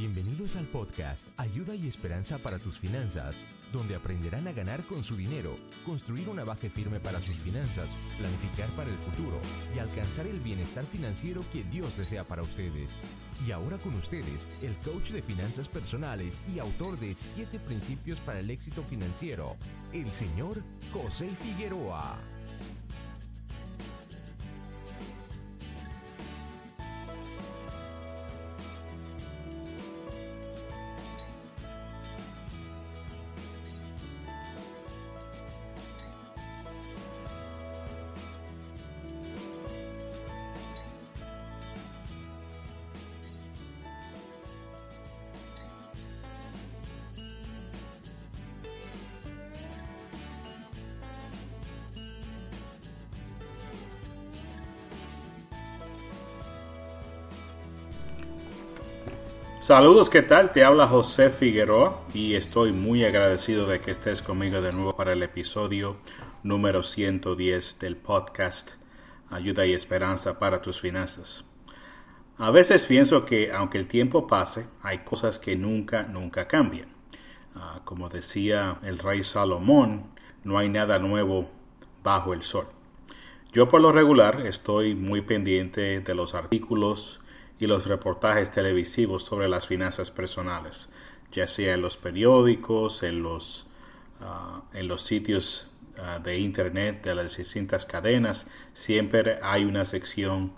Bienvenidos al podcast Ayuda y Esperanza para tus finanzas, donde aprenderán a ganar con su dinero, construir una base firme para sus finanzas, planificar para el futuro y alcanzar el bienestar financiero que Dios desea para ustedes. Y ahora con ustedes, el coach de finanzas personales y autor de 7 principios para el éxito financiero, el señor José Figueroa. Saludos, ¿qué tal? Te habla José Figueroa y estoy muy agradecido de que estés conmigo de nuevo para el episodio número 110 del podcast Ayuda y Esperanza para tus finanzas. A veces pienso que aunque el tiempo pase, hay cosas que nunca, nunca cambian. Ah, como decía el rey Salomón, no hay nada nuevo bajo el sol. Yo por lo regular estoy muy pendiente de los artículos, y los reportajes televisivos sobre las finanzas personales, ya sea en los periódicos, en los, ah, en los sitios ah, de internet de las distintas cadenas, siempre hay una sección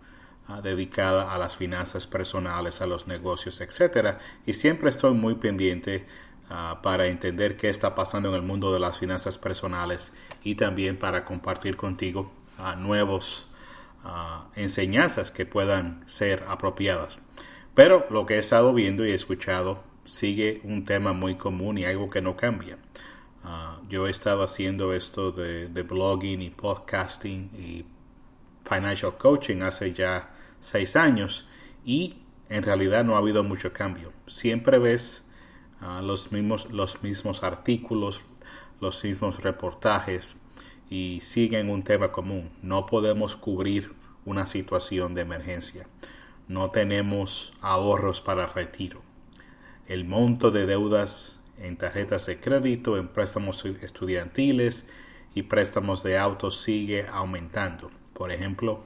ah, dedicada a las finanzas personales, a los negocios, etc. Y siempre estoy muy pendiente para entender qué está pasando en el mundo de las finanzas personales y también para compartir contigo nuevos enseñanzas que puedan ser apropiadas. Pero lo que he estado viendo y escuchado sigue un tema muy común y algo que no cambia. Ah, yo he estado haciendo esto de, blogging y podcasting y financial coaching hace ya seis años y en realidad no ha habido mucho cambio. Siempre ves ah, los, mismos, los mismos artículos, los mismos reportajes, y siguen un tema común. No podemos cubrir una situación de emergencia. No tenemos ahorros para retiro. El monto de deudas en tarjetas de crédito, en préstamos estudiantiles y préstamos de autos sigue aumentando. Por ejemplo,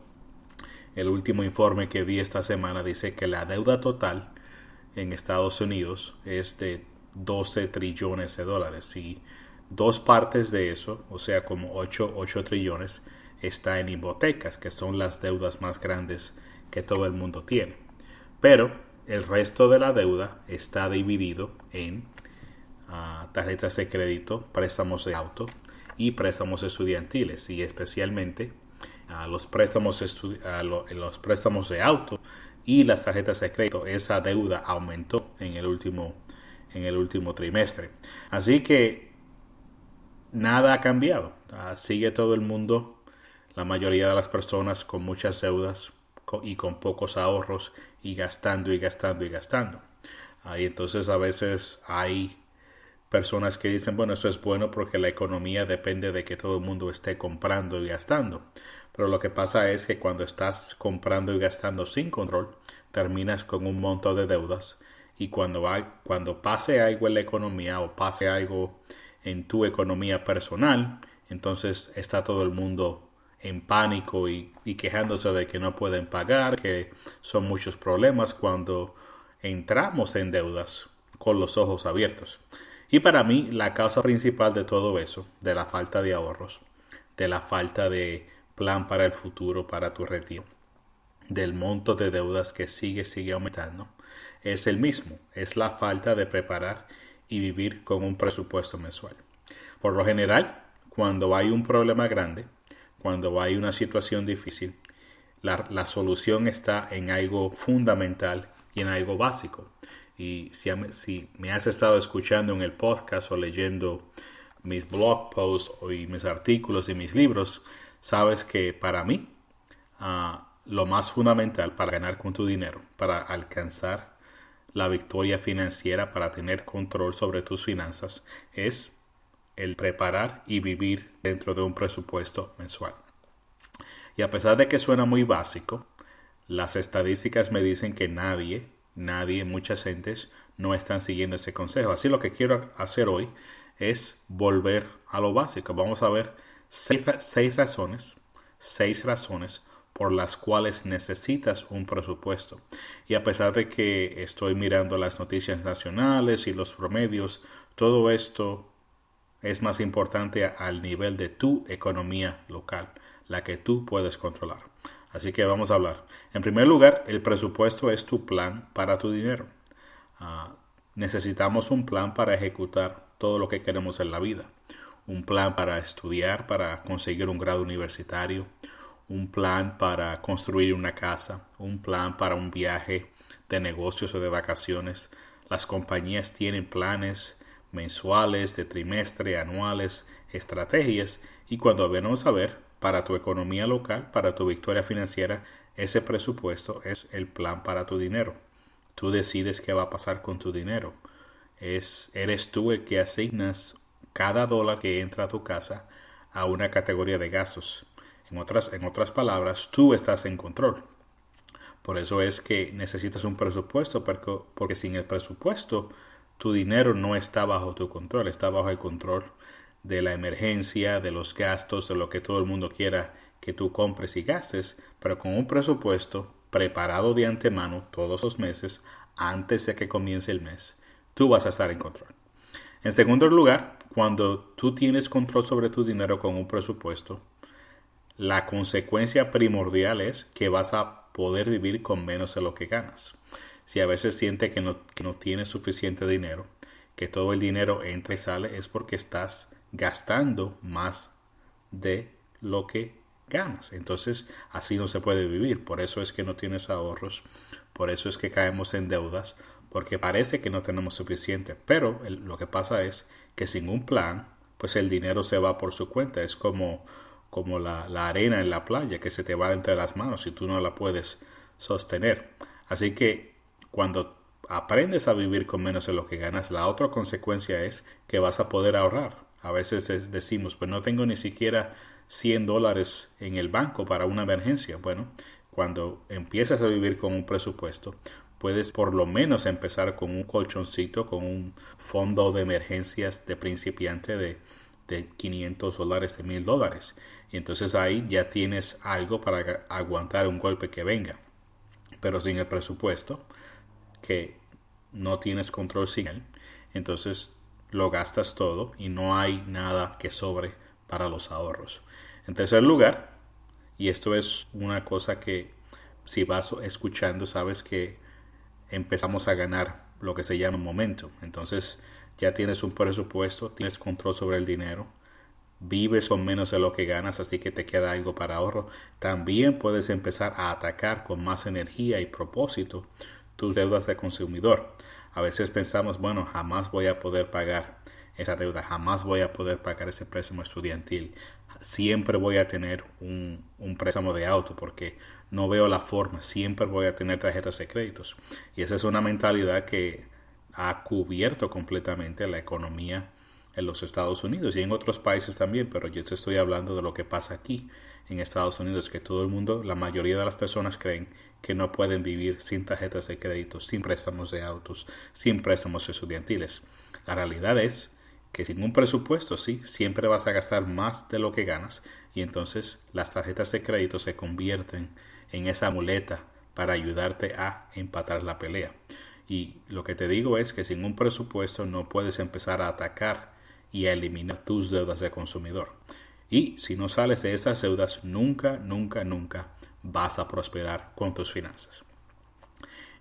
el último informe que vi esta semana dice que la deuda total en Estados Unidos es de 12 trillones de dólares y Dos partes de eso, o sea, como 8, 8 trillones, está en hipotecas, que son las deudas más grandes que todo el mundo tiene. Pero el resto de la deuda está dividido en ah, tarjetas de crédito, préstamos de auto y préstamos estudiantiles y especialmente a los préstamos los préstamos de auto y las tarjetas de crédito esa deuda aumentó en el último en el último trimestre así que nada ha cambiado. Ah, sigue todo el mundo, la mayoría de las personas con muchas deudas y con pocos ahorros y gastando y gastando y gastando. Ahí entonces a veces hay personas que dicen, bueno, eso es bueno porque la economía depende de que todo el mundo esté comprando y gastando. Pero lo que pasa es que cuando estás comprando y gastando sin control, terminas con un montón de deudas y cuando, cuando pase algo en la economía o pase algo en tu economía personal, entonces está todo el mundo en pánico y, quejándose de que no pueden pagar, que son muchos problemas cuando entramos en deudas con los ojos abiertos. Y para mí la causa principal de todo eso, de la falta de ahorros, de la falta de plan para el futuro, para tu retiro, del monto de deudas que sigue, sigue aumentando, es el mismo, es la falta de preparar y vivir con un presupuesto mensual. Por lo general, cuando hay un problema grande, cuando hay una situación difícil, la, solución está en algo fundamental y en algo básico. Y si, si, me has estado escuchando en el podcast o leyendo mis blog posts y mis artículos y mis libros, sabes que para mí ah, lo más fundamental para ganar con tu dinero, para alcanzar la victoria financiera para tener control sobre tus finanzas es el preparar y vivir dentro de un presupuesto mensual. Y a pesar de que suena muy básico, las estadísticas me dicen que nadie nadie, muchas gentes no están siguiendo ese consejo. Así lo que quiero hacer hoy es volver a lo básico. Vamos a ver seis, seis razones, seis razones por las cuales necesitas un presupuesto. Y a pesar de que estoy mirando las noticias nacionales y los promedios, todo esto es más importante al nivel de tu economía local, la que tú puedes controlar. Así que vamos a hablar. En primer lugar, el presupuesto es tu plan para tu dinero. Ah, necesitamos un plan para ejecutar todo lo que queremos en la vida. Un plan para estudiar, para conseguir un grado universitario, un plan para construir una casa, un plan para un viaje de negocios o de vacaciones. Las compañías tienen planes mensuales, de trimestre, anuales, estrategias y cuando venimos a ver, para tu economía local, para tu victoria financiera, ese presupuesto es el plan para tu dinero. Tú decides qué va a pasar con tu dinero. Es, eres tú el que asignas cada dólar que entra a tu casa a una categoría de gastos. En otras, en otras palabras, tú estás en control. Por eso es que necesitas un presupuesto, porque, porque sin el presupuesto tu dinero no está bajo tu control, está bajo el control de la emergencia, de los gastos, de lo que todo el mundo quiera que tú compres y gastes, pero con un presupuesto preparado de antemano todos los meses antes de que comience el mes, tú vas a estar en control. En segundo lugar, cuando tú tienes control sobre tu dinero con un presupuesto, la consecuencia primordial es que vas a poder vivir con menos de lo que ganas. Si a veces sientes que no, que no tienes suficiente dinero, que todo el dinero entra y sale, es porque estás gastando más de lo que ganas. Entonces, así no se puede vivir. Por eso es que no tienes ahorros, por eso es que caemos en deudas, porque parece que no tenemos suficiente. Pero lo que pasa es que sin un plan, pues el dinero se va por su cuenta. Es como como la, arena en la playa que se te va entre las manos y tú no la puedes sostener. Así que cuando aprendes a vivir con menos de lo que ganas, la otra consecuencia es que vas a poder ahorrar. A veces decimos, pues no tengo ni siquiera 100 dólares en el banco para una emergencia. Bueno, cuando empiezas a vivir con un presupuesto, puedes por lo menos empezar con un colchoncito, con un fondo de emergencias de principiante de, de 500 dólares, de 1000 dólares. Entonces ahí ya tienes algo para aguantar un golpe que venga. Pero sin el presupuesto, que no tienes control sin él, entonces lo gastas todo y no hay nada que sobre para los ahorros. En tercer lugar, y esto es una cosa que si vas escuchando sabes que empezamos a ganar lo que se llama momento. Entonces ya tienes un presupuesto, tienes control sobre el dinero, vives con menos de lo que ganas, así que te queda algo para ahorro, también puedes empezar a atacar con más energía y propósito tus deudas de consumidor. A veces pensamos, bueno, jamás voy a poder pagar esa deuda, jamás voy a poder pagar ese préstamo estudiantil, siempre voy a tener un, un préstamo de auto porque no veo la forma, siempre voy a tener tarjetas de créditos. Y esa es una mentalidad que ha cubierto completamente la economía en los Estados Unidos y en otros países también, pero yo te estoy hablando de lo que pasa aquí en Estados Unidos, que todo el mundo, la mayoría de las personas creen que no pueden vivir sin tarjetas de crédito, sin préstamos de autos, sin préstamos estudiantiles. La realidad es que sin un presupuesto, sí, siempre vas a gastar más de lo que ganas y entonces las tarjetas de crédito se convierten en esa muleta para ayudarte a empatar la pelea. Y lo que te digo es que sin un presupuesto no puedes empezar a atacar y a eliminar tus deudas de consumidor. Y si no sales de esas deudas, nunca, nunca, nunca vas a prosperar con tus finanzas.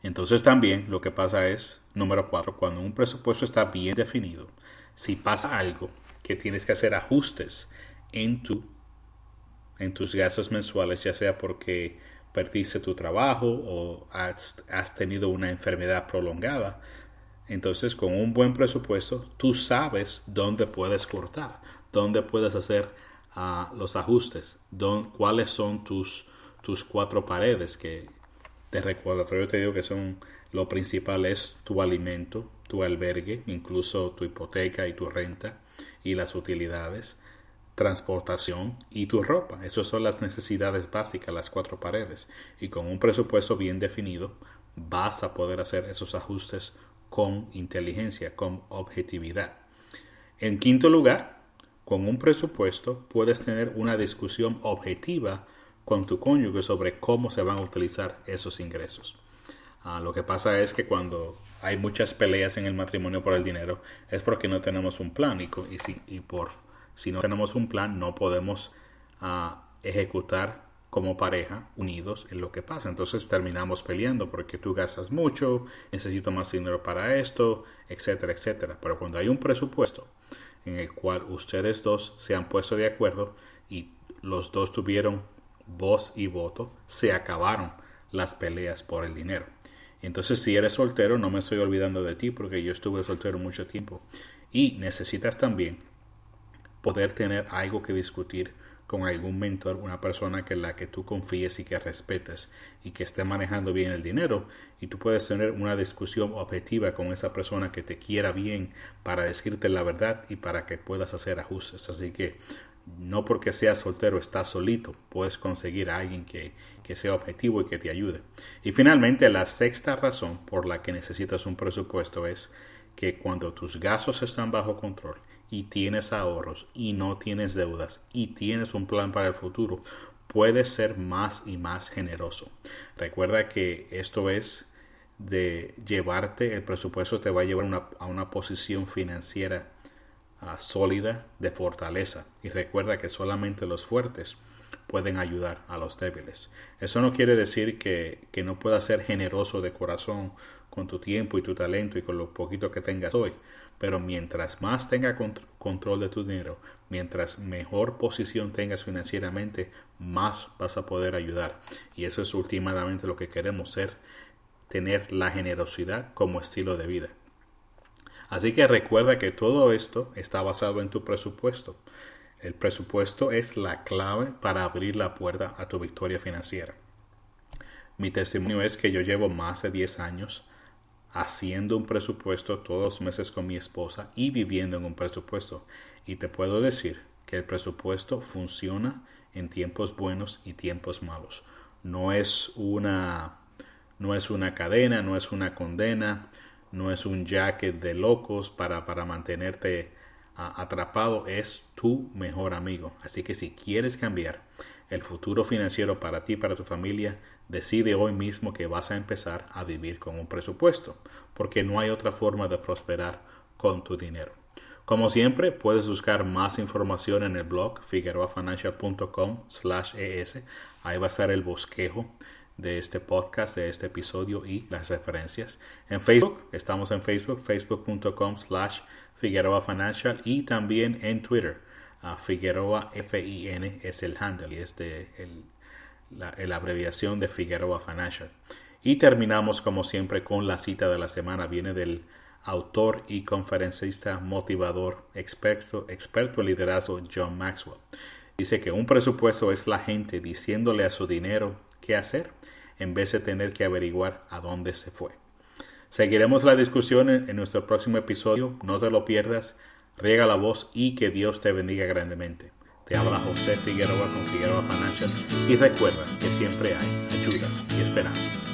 Entonces también lo que pasa es, número cuatro, cuando un presupuesto está bien definido, si pasa algo que tienes que hacer ajustes en, tu, en tus gastos mensuales, ya sea porque perdiste tu trabajo o has, has tenido una enfermedad prolongada, entonces, con un buen presupuesto, tú sabes dónde puedes cortar, dónde puedes hacer ah, los ajustes, cuáles son tus, tus cuatro paredes que te recuerdo, yo te digo que son lo principal es tu alimento, tu albergue, incluso tu hipoteca y tu renta y las utilidades, transportación y tu ropa. Esas son las necesidades básicas, las cuatro paredes. Y con un presupuesto bien definido, vas a poder hacer esos ajustes con inteligencia, con objetividad. En quinto lugar, con un presupuesto puedes tener una discusión objetiva con tu cónyuge sobre cómo se van a utilizar esos ingresos. Ah, lo que pasa es que cuando hay muchas peleas en el matrimonio por el dinero es porque no tenemos un plan y, si, y por si no tenemos un plan no podemos ah, ejecutar como pareja unidos en lo que pasa. Entonces terminamos peleando porque tú gastas mucho, necesito más dinero para esto, etcétera, etcétera. Pero cuando hay un presupuesto en el cual ustedes dos se han puesto de acuerdo y los dos tuvieron voz y voto, se acabaron las peleas por el dinero. Entonces si eres soltero, no me estoy olvidando de ti porque yo estuve soltero mucho tiempo. Y necesitas también poder tener algo que discutir con algún mentor, una persona que la que tú confíes y que respetes y que esté manejando bien el dinero y tú puedes tener una discusión objetiva con esa persona que te quiera bien para decirte la verdad y para que puedas hacer ajustes. Así que no porque seas soltero estás solito, puedes conseguir a alguien que, que sea objetivo y que te ayude. Y finalmente la sexta razón por la que necesitas un presupuesto es que cuando tus gastos están bajo control y tienes ahorros y no tienes deudas y tienes un plan para el futuro, puedes ser más y más generoso. Recuerda que esto es de llevarte, el presupuesto te va a llevar a una posición financiera ah, sólida de fortaleza. Y recuerda que solamente los fuertes pueden ayudar a los débiles. Eso no quiere decir que, que no puedas ser generoso de corazón con tu tiempo y tu talento y con lo poquito que tengas hoy. Pero mientras más tengas control de tu dinero, mientras mejor posición tengas financieramente, más vas a poder ayudar. Y eso es últimamente lo que queremos ser, tener la generosidad como estilo de vida. Así que recuerda que todo esto está basado en tu presupuesto. El presupuesto es la clave para abrir la puerta a tu victoria financiera. Mi testimonio es que yo llevo más de 10 años haciendo un presupuesto todos los meses con mi esposa y viviendo en un presupuesto. Y te puedo decir que el presupuesto funciona en tiempos buenos y tiempos malos. No es una no es una cadena, no es una condena, no es un jacket de locos para, para mantenerte atrapado, es tu mejor amigo. Así que si quieres cambiar el futuro financiero para ti y para tu familia, Decide hoy mismo que vas a empezar a vivir con un presupuesto, porque no hay otra forma de prosperar con tu dinero. Como siempre, puedes buscar más información en el blog figueroafinancial.com es. Ahí va a estar el bosquejo de este podcast, de este episodio y las referencias. En Facebook, estamos en Facebook, facebook.com slash y también en Twitter. Figueroa F-I-N es el handle y es de el la, abreviación de Figueroa Financial. Y terminamos como siempre con la cita de la semana. Viene del autor y conferencista motivador experto, experto en liderazgo John Maxwell. Dice que un presupuesto es la gente diciéndole a su dinero qué hacer en vez de tener que averiguar a dónde se fue. Seguiremos la discusión en nuestro próximo episodio. No te lo pierdas. Riega la voz y que Dios te bendiga grandemente. Te habla José Figueroa con Figueroa Financial y recuerda que siempre hay ayuda y esperanza.